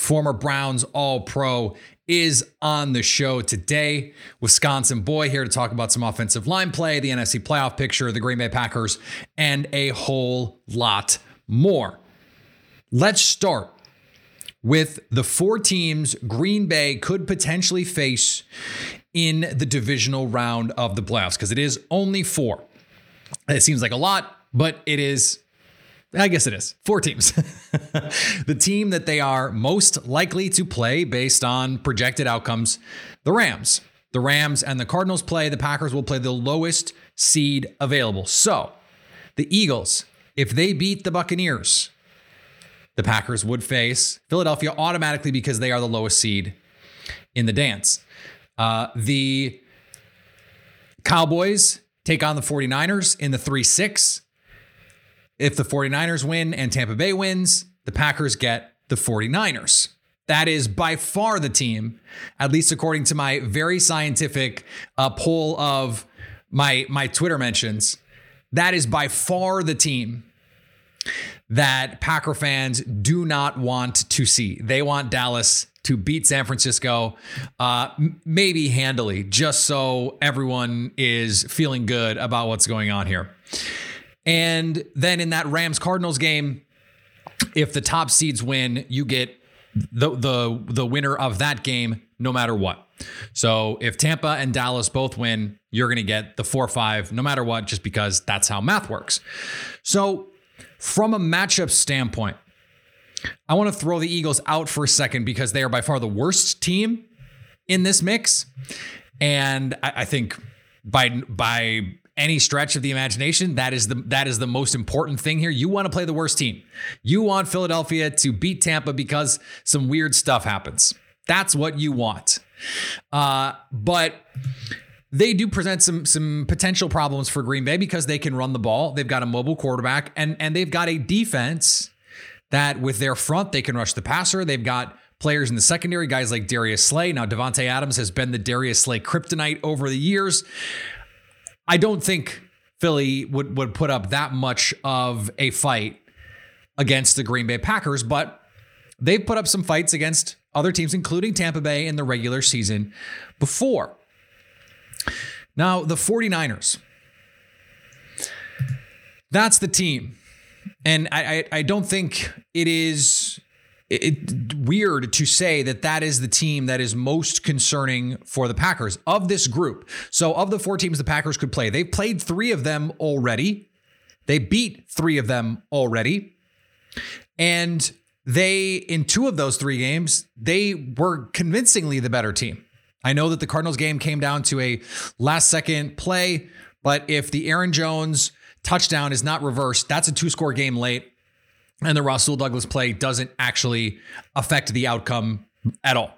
former Browns All Pro, is on the show today. Wisconsin boy here to talk about some offensive line play, the NFC playoff picture, the Green Bay Packers, and a whole lot more. Let's start with the four teams Green Bay could potentially face in the divisional round of the playoffs because it is only four. It seems like a lot, but it is I guess it is. Four teams. the team that they are most likely to play based on projected outcomes the Rams. The Rams and the Cardinals play. The Packers will play the lowest seed available. So the Eagles, if they beat the Buccaneers, the Packers would face Philadelphia automatically because they are the lowest seed in the dance. Uh, the Cowboys take on the 49ers in the 3 6. If the 49ers win and Tampa Bay wins, the Packers get the 49ers. That is by far the team, at least according to my very scientific uh, poll of my my Twitter mentions. That is by far the team that Packer fans do not want to see. They want Dallas to beat San Francisco, uh, maybe handily, just so everyone is feeling good about what's going on here. And then in that Rams Cardinals game, if the top seeds win, you get the the the winner of that game no matter what. So if Tampa and Dallas both win, you're going to get the 4-5 no matter what just because that's how math works. So from a matchup standpoint, I want to throw the Eagles out for a second because they are by far the worst team in this mix. And I, I think by by any stretch of the imagination, that is the that is the most important thing here. You want to play the worst team. You want Philadelphia to beat Tampa because some weird stuff happens. That's what you want. Uh, but they do present some some potential problems for Green Bay because they can run the ball. They've got a mobile quarterback and and they've got a defense that with their front they can rush the passer. They've got players in the secondary, guys like Darius Slay. Now Davante Adams has been the Darius Slay kryptonite over the years. I don't think Philly would would put up that much of a fight against the Green Bay Packers, but they've put up some fights against other teams, including Tampa Bay in the regular season before. Now, the 49ers. That's the team. And I, I, I don't think it is it, weird to say that that is the team that is most concerning for the Packers of this group. So, of the four teams the Packers could play, they've played three of them already. They beat three of them already. And they, in two of those three games, they were convincingly the better team. I know that the Cardinals game came down to a last second play, but if the Aaron Jones touchdown is not reversed, that's a two score game late. And the Rasul Douglas play doesn't actually affect the outcome at all.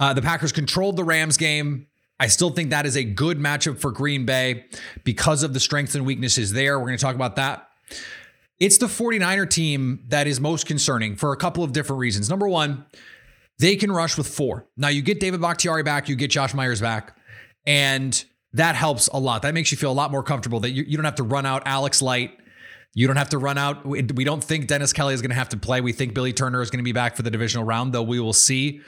Uh, the Packers controlled the Rams game. I still think that is a good matchup for Green Bay because of the strengths and weaknesses there. We're going to talk about that. It's the 49er team that is most concerning for a couple of different reasons. Number one, they can rush with four. Now you get David Bakhtiari back, you get Josh Myers back, and that helps a lot. That makes you feel a lot more comfortable that you, you don't have to run out Alex Light. You don't have to run out. We don't think Dennis Kelly is going to have to play. We think Billy Turner is going to be back for the divisional round, though we will see.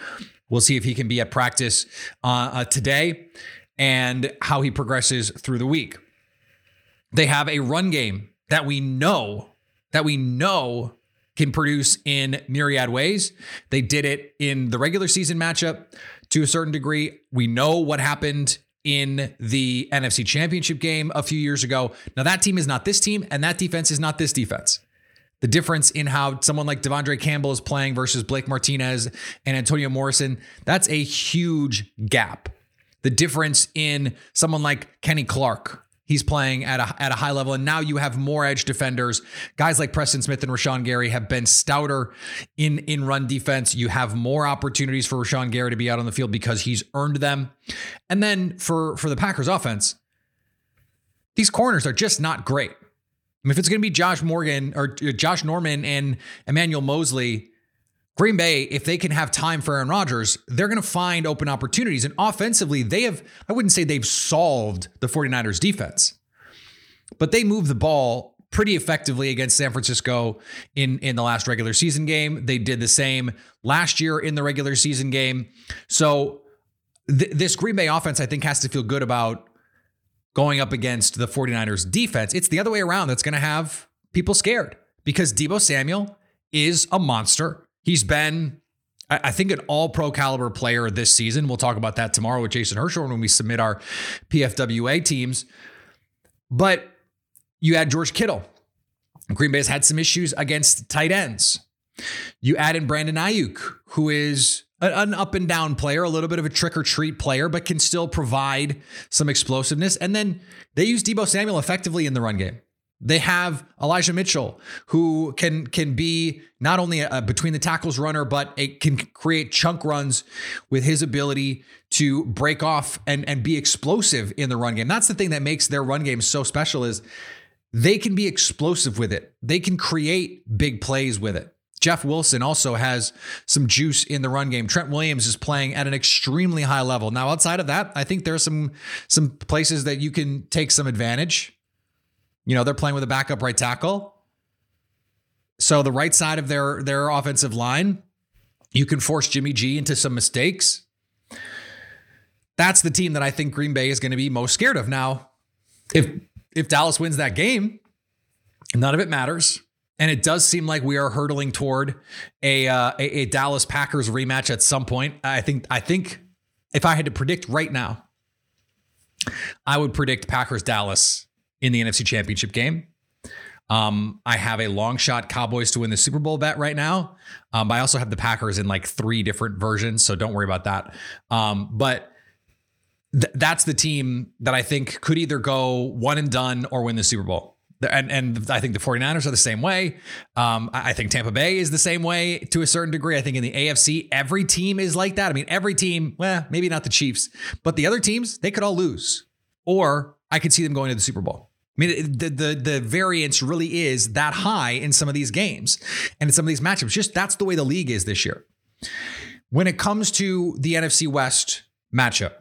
We'll see if he can be at practice uh, uh, today and how he progresses through the week. They have a run game that we know that we know can produce in myriad ways. They did it in the regular season matchup to a certain degree. We know what happened in the NFC Championship game a few years ago. Now, that team is not this team, and that defense is not this defense. the difference in how someone like De'Vondre Campbell is playing versus Blake Martinez and Antonio Morrison, that's a huge gap. The difference in someone like Kenny Clark, he's playing at a, at a high level. And now you have more edge defenders. Guys like Preston Smith and Rashan Gary have been stouter in, in run defense. You have more opportunities for Rashan Gary to be out on the field because he's earned them. And then for, for the Packers offense, these corners are just not great. I mean, if it's going to be Josh Morgan or Josh Norman and Emmanuel Moseley, Green Bay, if they can have time for Aaron Rodgers, they're going to find open opportunities. And offensively, they have, I wouldn't say they've solved the 49ers defense, but they move the ball pretty effectively against San Francisco in, in the last regular season game. They did the same last year in the regular season game. So th- this Green Bay offense, I think, has to feel good about going up against the 49ers defense. It's the other way around that's going to have people scared because Deebo Samuel is a monster. He's been, I think, an all pro caliber player this season. We'll talk about that tomorrow with Jason Herschel when we submit our PFWA teams. But you add George Kittle. Green Bay has had some issues against tight ends. You add in Brandon Aiyuk, who is an up and down player, a little bit of a trick or treat player, but can still provide some explosiveness. And then they use Deebo Samuel effectively in the run game. They have Elijah Mitchell, who can can be not only a, between the tackles runner, but it can create chunk runs with his ability to break off and and be explosive in the run game. That's the thing that makes their run game so special is they can be explosive with it. They can create big plays with it. Jeff Wilson also has some juice in the run game. Trent Williams is playing at an extremely high level. Now, outside of that, I think there are some some places that you can take some advantage. You know, they're playing with a backup right tackle. So the right side of their their offensive line, you can force Jimmy G into some mistakes. That's the team that I think Green Bay is going to be most scared of. Now, if if Dallas wins that game, none of it matters. And it does seem like we are hurtling toward a, uh, a, a Dallas Packers rematch at some point. I think I think if I had to predict right now, I would predict Packers Dallas in the NFC Championship game. Um, I have a long shot Cowboys to win the Super Bowl bet right now. Um, I also have the Packers in like three different versions, so don't worry about that. Um, but th- that's the team that I think could either go one and done or win the Super Bowl. And, and I think the 49ers are the same way. Um, I think Tampa Bay is the same way to a certain degree. I think in the AFC, every team is like that. I mean, every team, well, maybe not the Chiefs, but the other teams, they could all lose. Or I could see them going to the Super Bowl. I mean, the, the the variance really is that high in some of these games and in some of these matchups. Just that's the way the league is this year. When it comes to the NFC West matchup,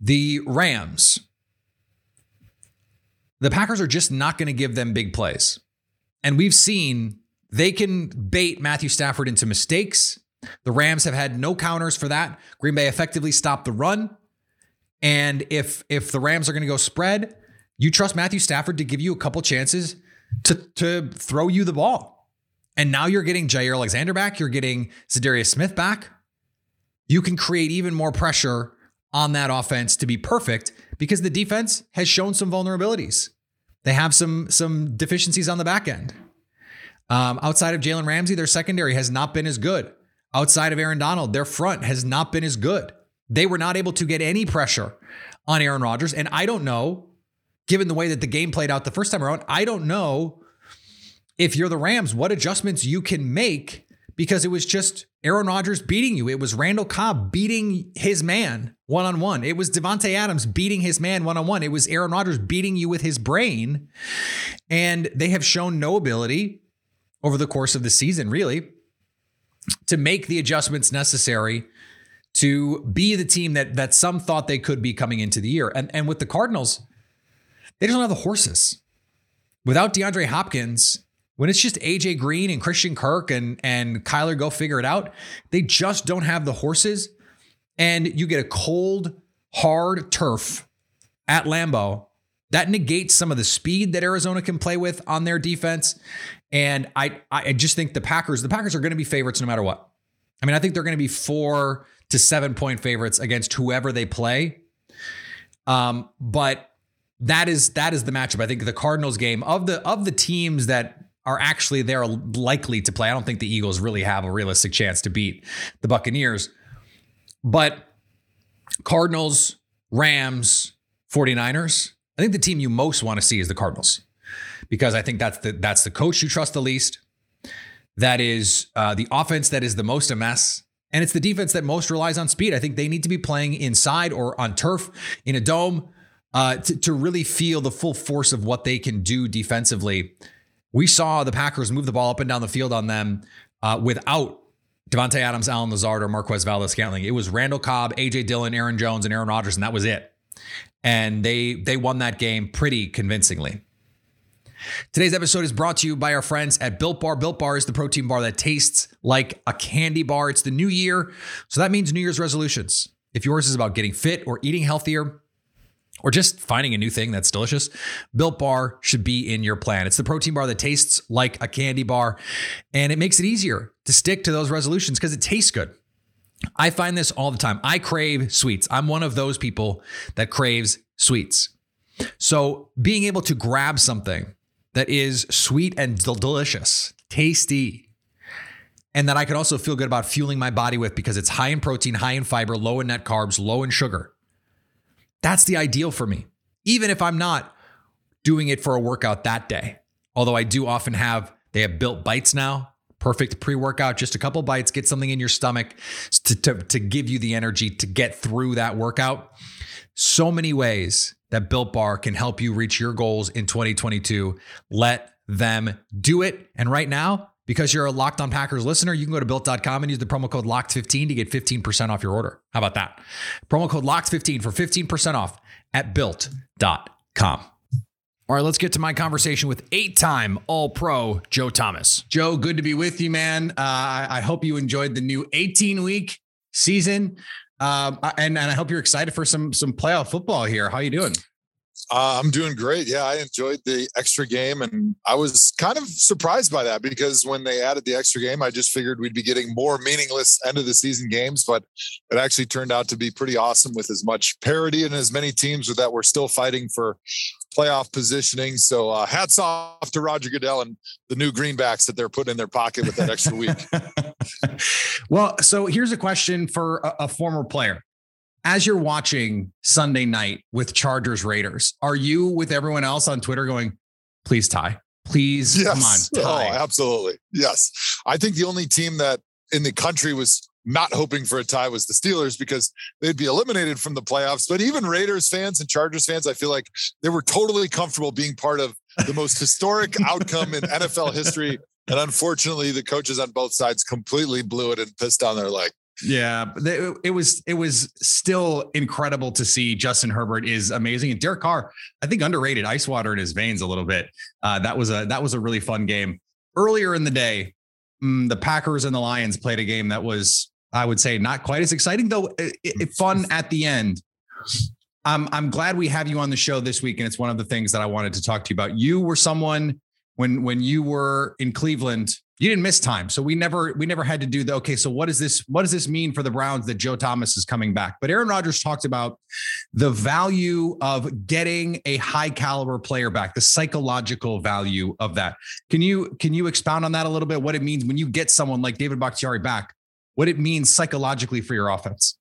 the Rams, the Packers are just not going to give them big plays. And we've seen they can bait Matthew Stafford into mistakes. The Rams have had no counters for that. Green Bay effectively stopped the run. And if if the Rams are going to go spread, you trust Matthew Stafford to give you a couple chances to, to throw you the ball. And now you're getting Jaire Alexander back. You're getting Za'Darius Smith back. You can create even more pressure on that offense to be perfect because the defense has shown some vulnerabilities. They have some some deficiencies on the back end. Um, outside of Jalen Ramsey, their secondary has not been as good. Outside of Aaron Donald, their front has not been as good. They were not able to get any pressure on Aaron Rodgers. And I don't know given the way that the game played out the first time around, I don't know if you're the Rams, what adjustments you can make because it was just Aaron Rodgers beating you. It was Randall Cobb beating his man one on one. It was Davante Adams beating his man one on one. It was Aaron Rodgers beating you with his brain. And they have shown no ability over the course of the season, really, to make the adjustments necessary to be the team that that some thought they could be coming into the year. And and with the Cardinals, they just don't have the horses. Without DeAndre Hopkins, when it's just AJ Green and Christian Kirk and and Kyler go figure it out, they just don't have the horses. And you get a cold, hard turf at Lambeau that negates some of the speed that Arizona can play with on their defense. And I I just think the Packers, the Packers are going to be favorites no matter what. I mean, I think they're going to be four to seven point favorites against whoever they play. Um, but that is that is the matchup. I think the Cardinals game of the of the teams that are actually they're likely to play. I don't think the Eagles really have a realistic chance to beat the Buccaneers. But Cardinals, Rams, 49ers, I think the team you most want to see is the Cardinals because I think that's the that's the coach you trust the least. That is uh, the offense that is the most a mess. And it's the defense that most relies on speed. I think they need to be playing inside or on turf in a dome uh, to, to really feel the full force of what they can do defensively. We saw the Packers move the ball up and down the field on them uh, without Davante Adams, Allen Lazard, or Marquez Valdes-Scantling. It was Randall Cobb, AJ Dillon, Aaron Jones, and Aaron Rodgers, and that was it. And they they won that game pretty convincingly. Today's episode is brought to you by our friends at Built Bar. Built Bar is the protein bar that tastes like a candy bar. It's the new year, so that means New Year's resolutions. If yours is about getting fit or eating healthier, or just finding a new thing that's delicious, Built Bar should be in your plan. It's the protein bar that tastes like a candy bar, and it makes it easier to stick to those resolutions because it tastes good. I find this all the time. I crave sweets. I'm one of those people that craves sweets. So being able to grab something that is sweet and delicious, tasty, and that I can also feel good about fueling my body with because it's high in protein, high in fiber, low in net carbs, low in sugar that's the ideal for me, even if I'm not doing it for a workout that day. Although I do often have, they have built bites now, perfect pre workout, just a couple bites, get something in your stomach to, to, to give you the energy to get through that workout. So many ways that Built Bar can help you reach your goals in 2022. Let them do it. And right now, because you're a Locked On Packers listener, you can go to built.com and use the promo code LOCKED15 to get 15% off your order. How about that? Promo code LOCKED15 for 15% off at built.com. All right, let's get to my conversation with eight time All Pro Joe Thomas. Joe, good to be with you, man. Uh, I hope you enjoyed the new 18 week season. Um, and, and I hope you're excited for some some playoff football here. How you doing? Uh, I'm doing great. Yeah, I enjoyed the extra game, and I was kind of surprised by that because when they added the extra game, I just figured we'd be getting more meaningless end of the season games, but it actually turned out to be pretty awesome with as much parity and as many teams that were still fighting for playoff positioning. So uh, hats off to Roger Goodell and the new greenbacks that they're putting in their pocket with that extra week. well, so here's a question for a, a former player as you're watching Sunday night with Chargers Raiders, are you with everyone else on Twitter going, please tie? Please yes. come on, oh, tie. Oh, absolutely. Yes. I think the only team that in the country was not hoping for a tie was the Steelers because they'd be eliminated from the playoffs. But even Raiders fans and Chargers fans, I feel like they were totally comfortable being part of the most historic outcome in NFL history. And unfortunately, the coaches on both sides completely blew it and pissed on their leg. Yeah, it was it was still incredible to see. Justin Herbert is amazing, and Derek Carr, I think underrated, ice water in his veins a little bit. Uh, that was a that was a really fun game. Earlier in the day, mm, the Packers and the Lions played a game that was, I would say, not quite as exciting though. It, it, fun at the end. I'm I'm glad we have you on the show this week, and it's one of the things that I wanted to talk to you about. You were someone when when you were in Cleveland you didn't miss time. So we never we never had to do the okay. So what does this what does this mean for the Browns that Joe Thomas is coming back? But Aaron Rodgers talked about the value of getting a high caliber player back, the psychological value of that. Can you can you expound on that a little bit? What it means when you get someone like David Bakhtiari back, what it means psychologically for your offense?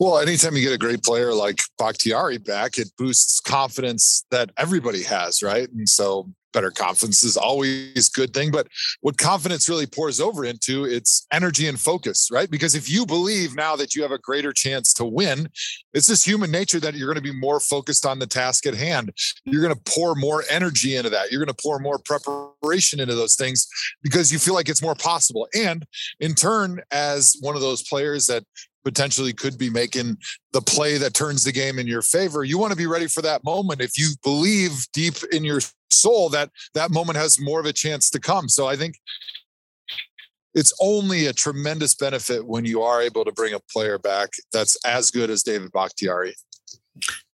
Well, anytime you get a great player like Bakhtiari back, it boosts confidence that everybody has, right? And so better confidence is always a good thing but what confidence really pours over into it's energy and focus right? Because if you believe now that you have a greater chance to win it's just human nature that you're going to be more focused on the task at hand. You're going to pour more energy into that. You're going to pour more preparation into those things because you feel like it's more possible. And in turn as one of those players that potentially could be making the play that turns the game in your favor. You want to be ready for that moment. If you believe deep in your soul that that moment has more of a chance to come. So I think it's only a tremendous benefit when you are able to bring a player back that's as good as David Bakhtiari.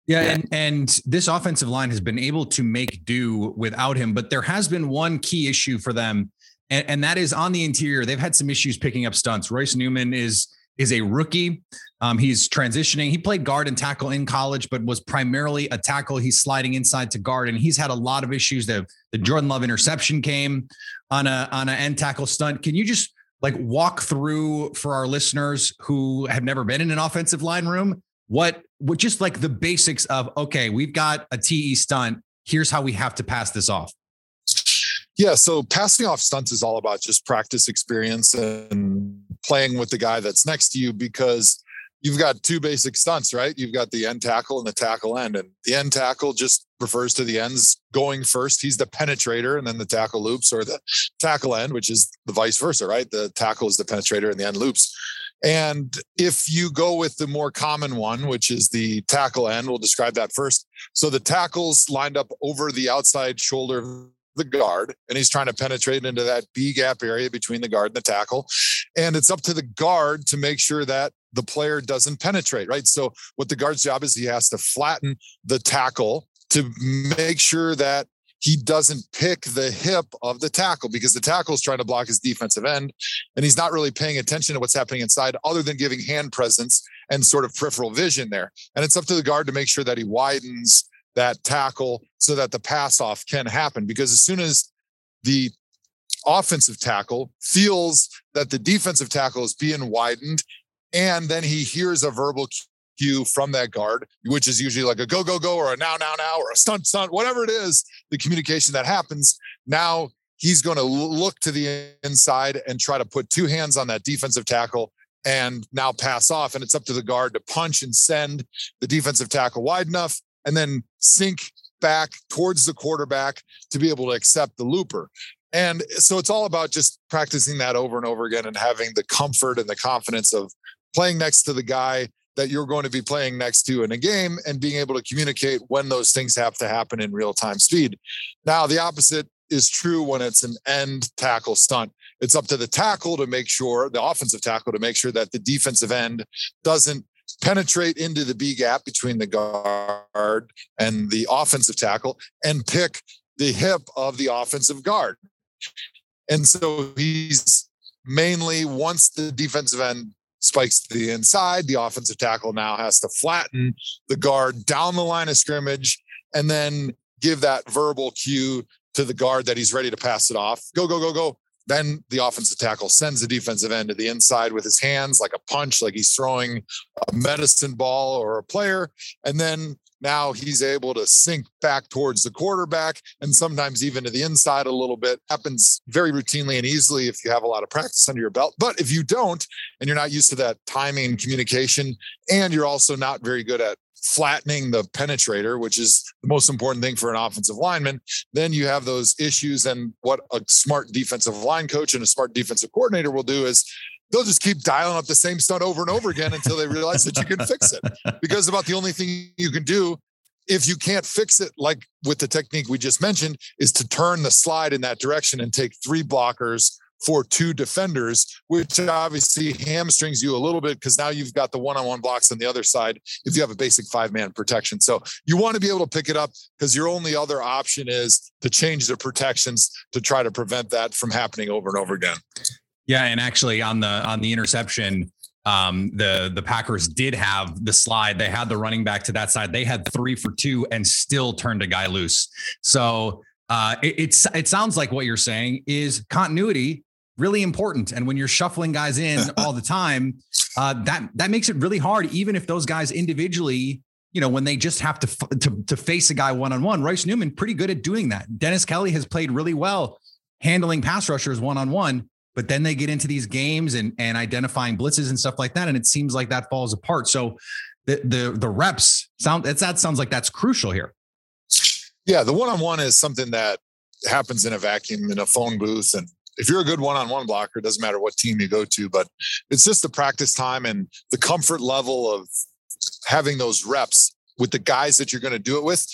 Yeah, and and this offensive line has been able to make do without him, but there has been one key issue for them, and, and that is on the interior. They've had some issues picking up stunts. Royce Newman is is a rookie. Um, he's transitioning. He played guard and tackle in college, but was primarily a tackle. He's sliding inside to guard, and he's had a lot of issues. The the Jordan Love interception came on a on an end tackle stunt. Can you just like walk through for our listeners who have never been in an offensive line room what what just like the basics of okay, we've got a TE stunt. Here's how we have to pass this off. Yeah, so passing off stunts is all about just practice experience and playing with the guy that's next to you because you've got two basic stunts, right? You've got the end tackle and the tackle end. And the end tackle just refers to the ends going first. He's the penetrator, and then the tackle loops, or the tackle end, which is the vice versa, right? The tackle is the penetrator and the end loops. And if you go with the more common one, which is the tackle end, we'll describe that first. So the tackle's lined up over the outside shoulder the guard, and he's trying to penetrate into that B gap area between the guard and the tackle. And it's up to the guard to make sure that the player doesn't penetrate, right? So what the guard's job is he has to flatten the tackle to make sure that he doesn't pick the hip of the tackle because the tackle is trying to block his defensive end and he's not really paying attention to what's happening inside other than giving hand presence and sort of peripheral vision there. And it's up to the guard to make sure that he widens that tackle so that the pass off can happen because as soon as the offensive tackle feels that the defensive tackle is being widened and then he hears a verbal cue from that guard, which is usually like a go, go, go, or a now, now, now, or a stunt, stunt, whatever it is, the communication that happens. Now he's going to look to the inside and try to put two hands on that defensive tackle and now pass off. And it's up to the guard to punch and send the defensive tackle wide enough and then sink back towards the quarterback to be able to accept the looper. And so it's all about just practicing that over and over again and having the comfort and the confidence of playing next to the guy that you're going to be playing next to in a game and being able to communicate when those things have to happen in real time speed. Now, the opposite is true when it's an end tackle stunt. It's up to the tackle to make sure, the offensive tackle to make sure that the defensive end doesn't penetrate into the B gap between the guard and the offensive tackle and pick the hip of the offensive guard. And so he's mainly once the defensive end spikes to the inside. The offensive tackle now has to flatten the guard down the line of scrimmage and then give that verbal cue to the guard that he's ready to pass it off. Go, go, go, go. Then the offensive tackle sends the defensive end to the inside with his hands like a punch, like he's throwing a medicine ball or a player. And then now he's able to sink back towards the quarterback and sometimes even to the inside a little bit. Happens very routinely and easily if you have a lot of practice under your belt. But if you don't, and you're not used to that timing communication, and you're also not very good at flattening the penetrator, which is the most important thing for an offensive lineman, then you have those issues. And what a smart defensive line coach and a smart defensive coordinator will do is they'll just keep dialing up the same stunt over and over again until they realize that you can fix it. Because about the only thing you can do if you can't fix it, like with the technique we just mentioned, is to turn the slide in that direction and take three blockers for two defenders, which obviously hamstrings you a little bit because now you've got the one on one blocks on the other side if you have a basic five man protection. So you want to be able to pick it up because your only other option is to change the protections to try to prevent that from happening over and over again. Yeah, and actually on the on the interception, um, the the Packers did have the slide. They had the running back to that side. They had three for two and still turned a guy loose. So uh, it, it's it sounds like what you're saying is continuity really important. And when you're shuffling guys in all the time, uh, that that makes it really hard. Even if those guys individually, you know, when they just have to to, to face a guy one on one. Royce Newman pretty good at doing that. Dennis Kelly has played really well handling pass rushers one on one but then they get into these games and and identifying blitzes and stuff like that and it seems like that falls apart so the the the reps sound that sounds like that's crucial here yeah the one-on-one is something that happens in a vacuum in a phone booth and if you're a good one-on-one blocker it doesn't matter what team you go to but it's just the practice time and the comfort level of having those reps with the guys that you're going to do it with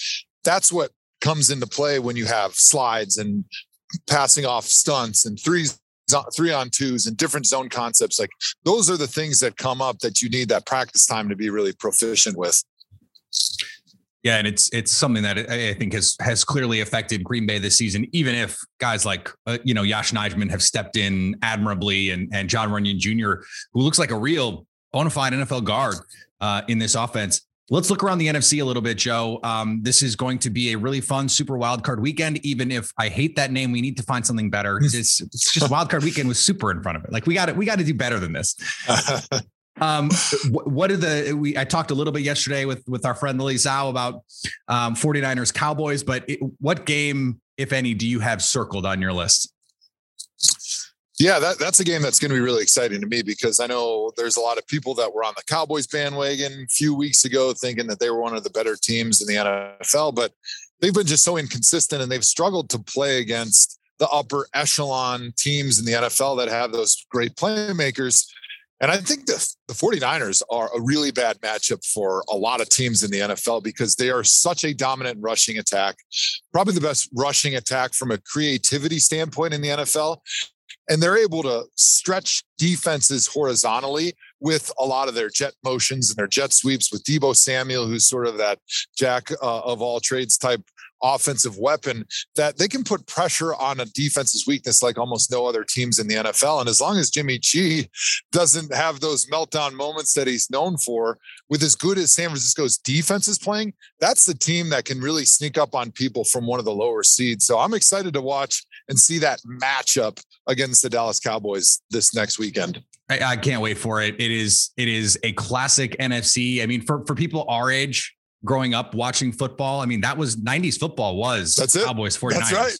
that's what comes into play when you have slides and passing off stunts and threes three on twos and different zone concepts. Like those are the things that come up that you need that practice time to be really proficient with. Yeah, and it's it's something that I think has has clearly affected Green Bay this season. Even if guys like uh, you know Yosh Nijman have stepped in admirably, and and Jon Runyan Jr., who looks like a real bona fide NFL guard uh, in this offense. Let's look around the NFC a little bit, Joe. Um, this is going to be a really fun Super Wild Card Weekend. Even if I hate that name, we need to find something better. It's, it's just Wild Card Weekend with Super in front of it. Like we got it. We got to do better than this. Um, what are the we I talked a little bit yesterday with with our friend Lily Zhao about um 49ers Cowboys, but it, what game, if any, do you have circled on your list? Yeah, that, that's a game that's going to be really exciting to me because I know there's a lot of people that were on the Cowboys bandwagon a few weeks ago thinking that they were one of the better teams in the NFL, but they've been just so inconsistent and they've struggled to play against the upper echelon teams in the NFL that have those great playmakers. And I think the, the 49ers are a really bad matchup for a lot of teams in the NFL because they are such a dominant rushing attack, probably the best rushing attack from a creativity standpoint in the NFL and they're able to stretch defenses horizontally with a lot of their jet motions and their jet sweeps with Deebo Samuel, who's sort of that jack uh, of all trades type offensive weapon that they can put pressure on a defense's weakness like almost no other teams in the NFL. And as long as Jimmy G doesn't have those meltdown moments that he's known for, with as good as San Francisco's defense is playing, that's the team that can really sneak up on people from one of the lower seeds. So I'm excited to watch and see that matchup against the Dallas Cowboys this next weekend. I, I can't wait for it. It is it is a classic NFC. I mean, for for people our age, growing up watching football. I mean, that was 90s football was That's it. Cowboys 49ers. That's right.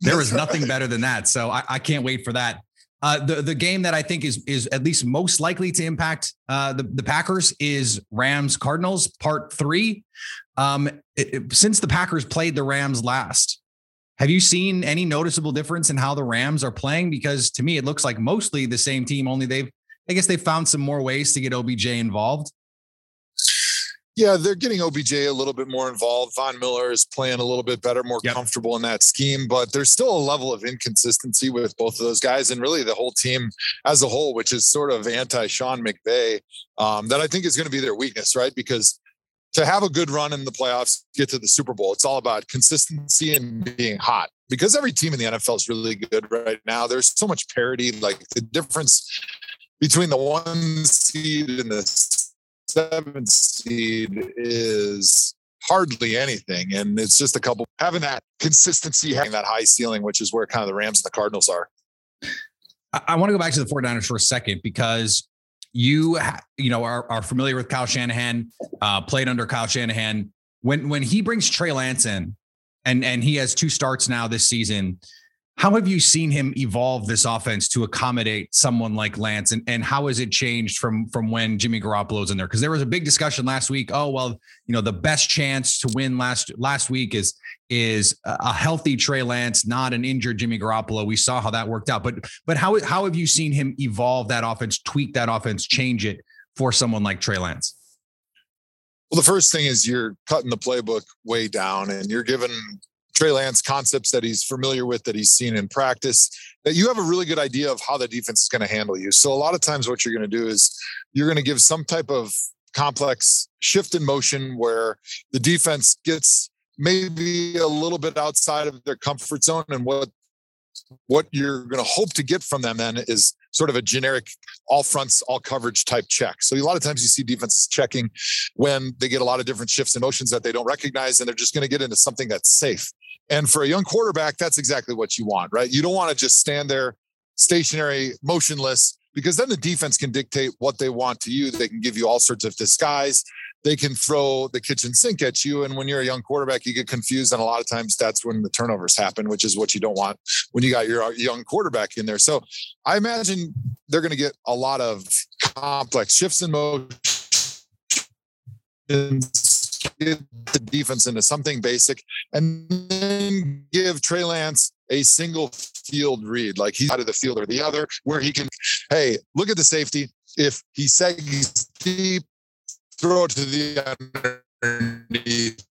There was nothing better than that. So I, I can't wait for that. Uh, the the game that I think is is at least most likely to impact uh, the the Packers is Rams Cardinals Part Three. Um, it- it- since the Packers played the Rams last, have you seen any noticeable difference in how the Rams are playing? Because to me, it looks like mostly the same team. Only they've I guess they found some more ways to get OBJ involved. Yeah, they're getting OBJ a little bit more involved. Von Miller is playing a little bit better, more Yep. comfortable in that scheme, but there's still a level of inconsistency with both of those guys and really the whole team as a whole, which is sort of anti Sean McVay, um, that I think is going to be their weakness, right? Because to have a good run in the playoffs, get to the Super Bowl, it's all about consistency and being hot. Because every team in the NFL is really good right now. There's so much parity. Like the difference between the one seed and the seventh seed is hardly anything. And it's just a couple having that consistency, having that high ceiling, which is where kind of the Rams and the Cardinals are. I, want to go back to the 49ers for a second because you you know are, are familiar with Kyle Shanahan, uh, played under Kyle Shanahan. When when he brings Trey Lance in, and and he has two starts now this season. How have you seen him evolve this offense to accommodate someone like Lance, and, and how has it changed from from when Jimmy Garoppolo's in there? Because there was a big discussion last week. Oh well, you know the best chance to win last last week is is a healthy Trey Lance, not an injured Jimmy Garoppolo. We saw how that worked out. But but how how have you seen him evolve that offense, tweak that offense, change it for someone like Trey Lance? Well, the first thing is you're cutting the playbook way down and you're giving Trey Lance concepts that he's familiar with, that he's seen in practice, that you have a really good idea of how the defense is going to handle you. So, a lot of times, what you're going to do is you're going to give some type of complex shift in motion where the defense gets maybe a little bit outside of their comfort zone. And what what you're going to hope to get from them then is sort of a generic all fronts, all coverage type check. So a lot of times you see defenses checking when they get a lot of different shifts and motions that they don't recognize, and they're just going to get into something that's safe. And for a young quarterback, that's exactly what you want, right? You don't want to just stand there stationary, motionless, because then the defense can dictate what they want to you. They can give you all sorts of disguise. They can throw the kitchen sink at you. And when you're a young quarterback, you get confused. And a lot of times that's when the turnovers happen, which is what you don't want when you got your uh, young quarterback in there. So I imagine they're going to get a lot of complex shifts in motion get the defense into something basic and then give Trey Lance a single field read, like he's out of the field or the other, where he can, hey, look at the safety. If he sags deep, throw it to the underneath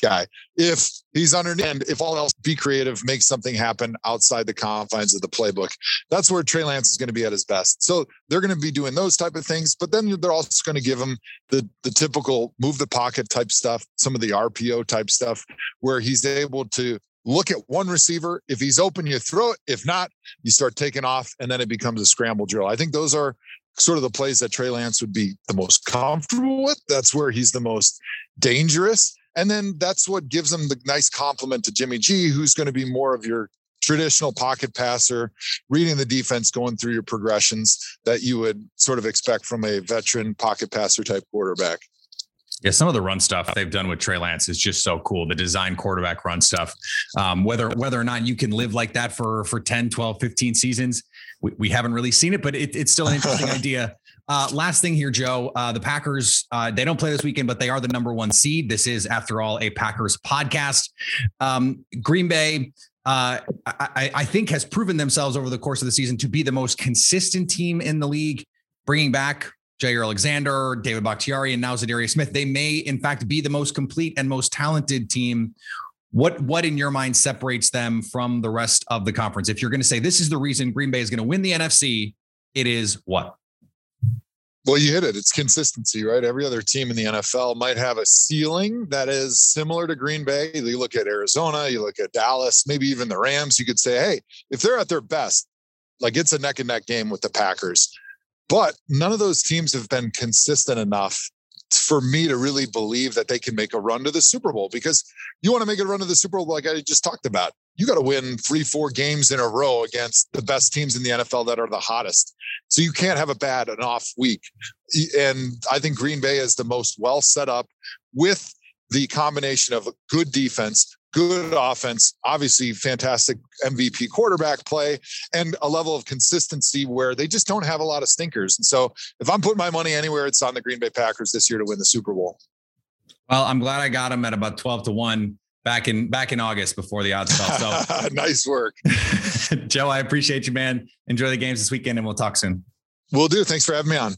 guy. If he's underneath, and if all else, be creative, make something happen outside the confines of the playbook. That's where Trey Lance is going to be at his best. So they're going to be doing those type of things, but then they're also going to give him the the typical move the pocket type stuff, some of the RPO type stuff, where he's able to look at one receiver. If he's open, you throw it. If not, you start taking off, and then it becomes a scramble drill. I think those are sort of the plays that Trey Lance would be the most comfortable with. That's where he's the most dangerous. And then that's what gives them the nice complement to Jimmy G, who's going to be more of your traditional pocket passer, reading the defense, going through your progressions that you would sort of expect from a veteran pocket passer type quarterback. Yeah, some of the run stuff they've done with Trey Lance is just so cool. The design quarterback run stuff. Um, whether whether or not you can live like that for for 10, 12, 15 seasons, we, we haven't really seen it, but it, it's still an interesting idea. Uh, last thing here, Joe. Uh, the Packers, uh, they don't play this weekend, but they are the number one seed. This is, after all, a Packers podcast. Um, Green Bay, uh, I, I, think, has proven themselves over the course of the season to be the most consistent team in the league, bringing back Jaire Alexander, David Bakhtiari, and now Za'Darius Smith. They may, in fact, be the most complete and most talented team. What, what in your mind separates them from the rest of the conference? If you're going to say this is the reason Green Bay is going to win the NFC, it is what? Well, you hit it. It's consistency, right? Every other team in the NFL might have a ceiling that is similar to Green Bay. You look at Arizona, you look at Dallas, maybe even the Rams. You could say, hey, if they're at their best, like it's a neck and neck game with the Packers. But none of those teams have been consistent enough for me to really believe that they can make a run to the Super Bowl because you want to make a run to the Super Bowl, like I just talked about. You got to win three, four games in a row against the best teams in the NFL that are the hottest. So you can't have a bad and off week. And I think Green Bay is the most well set up with the combination of a good defense, good offense, obviously fantastic MVP quarterback play, and a level of consistency where they just don't have a lot of stinkers. And so if I'm putting my money anywhere, it's on the Green Bay Packers this year to win the Super Bowl. Well, I'm glad I got them at about 12 to 1 back in back in August before the odds fell. So nice work. Joe, I appreciate you, man. Enjoy the games this weekend and we'll talk soon. We'll do. Thanks for having me on.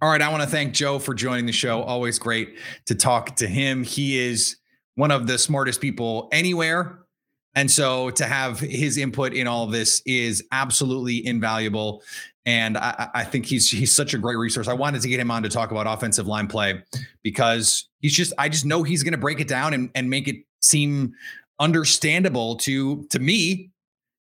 All right. I want to thank Joe for joining the show. Always great to talk to him. He is one of the smartest people anywhere. And so to have his input in all of this is absolutely invaluable. And I, I, think he's he's such a great resource. I wanted to get him on to talk about offensive line play because he's just I just know he's going to break it down and, and make it seem understandable to to me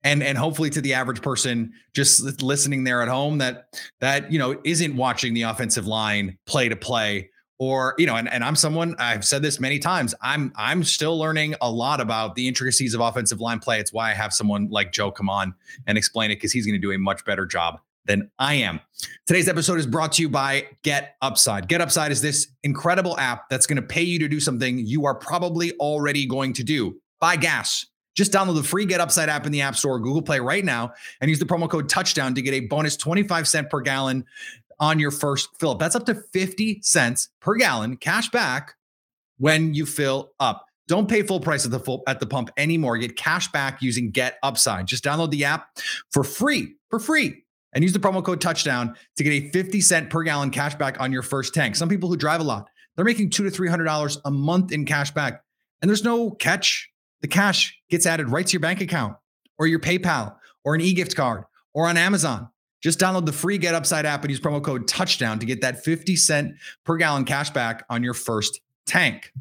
and and hopefully to the average person just listening there at home that that you know isn't watching the offensive line play to play or you know and, and i'm someone i've said this many times i'm i'm still learning a lot about the intricacies of offensive line play. It's why i have someone like joe come on and explain it because he's going to do a much better job than i am. Today's episode is brought to you by get upside. Get upside is this incredible app that's going to pay you to do something you are probably already going to do. Buy gas. Just download the free Get Upside app in the App Store or Google Play right now and use the promo code touchdown to get a bonus 25 cent per gallon on your first fill up. That's up to 50 cents per gallon cash back when you fill up. Don't pay full price at the full at the pump anymore. Get cash back using Get Upside. Just download the app for free, for free, and use the promo code touchdown to get a 50 cent per gallon cash back on your first tank. Some people who drive a lot, they're making two to three hundred dollars a month in cash back. And there's no catch the cash gets added right to your bank account or your PayPal or an e-gift card or on Amazon. Just download the free Get Upside app and use promo code touchdown to get that 50 cent per gallon cash back on your first tank.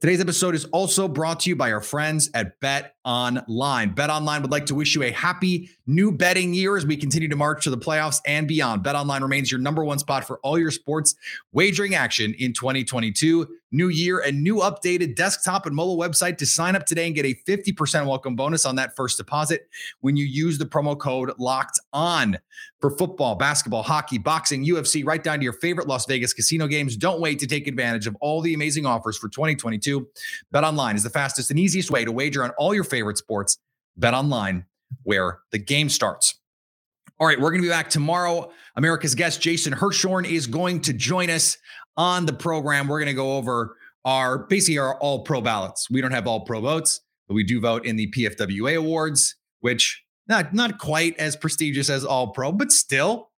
Today's episode is also brought to you by our friends at Bet Online. Bet Online would like to wish you a happy new betting year as we continue to march to the playoffs and beyond. Bet Online remains your number one spot for all your sports wagering action in 2022 new year, and new updated desktop and mobile website to sign up today and get a 50% welcome bonus on that first deposit when you use the promo code locked on for football, basketball, hockey, boxing, UFC, right down to your favorite Las Vegas casino games. Don't wait to take advantage of all the amazing offers for 2022. Bet online is the fastest and easiest way to wager on all your favorite sports. Bet online where the game starts. All right, we're going to be back tomorrow. America's guest, Jason Hirschhorn, is going to join us on the program. We're going to go over our basically our all pro ballots. We don't have all pro votes, but we do vote in the PFWA awards, which not not quite as prestigious as all pro, but still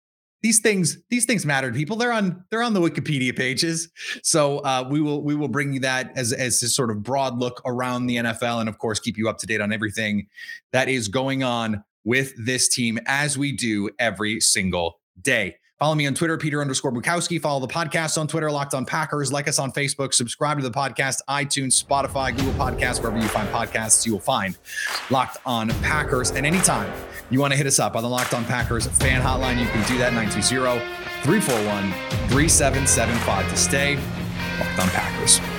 these things these things matter to people. They're on they're on the Wikipedia pages. So uh, we will we will bring you that as as this sort of broad look around the NFL, and of course keep you up to date on everything that is going on with this team as we do every single day. Follow me on Twitter, Peter underscore Bukowski. Follow the podcast on Twitter, Locked on Packers. Like us on Facebook. Subscribe to the podcast, iTunes, Spotify, Google Podcasts, wherever you find podcasts, you will find Locked on Packers. And anytime you want to hit us up on the Locked on Packers fan hotline, you can do that 920 341 3775 to stay Locked on Packers.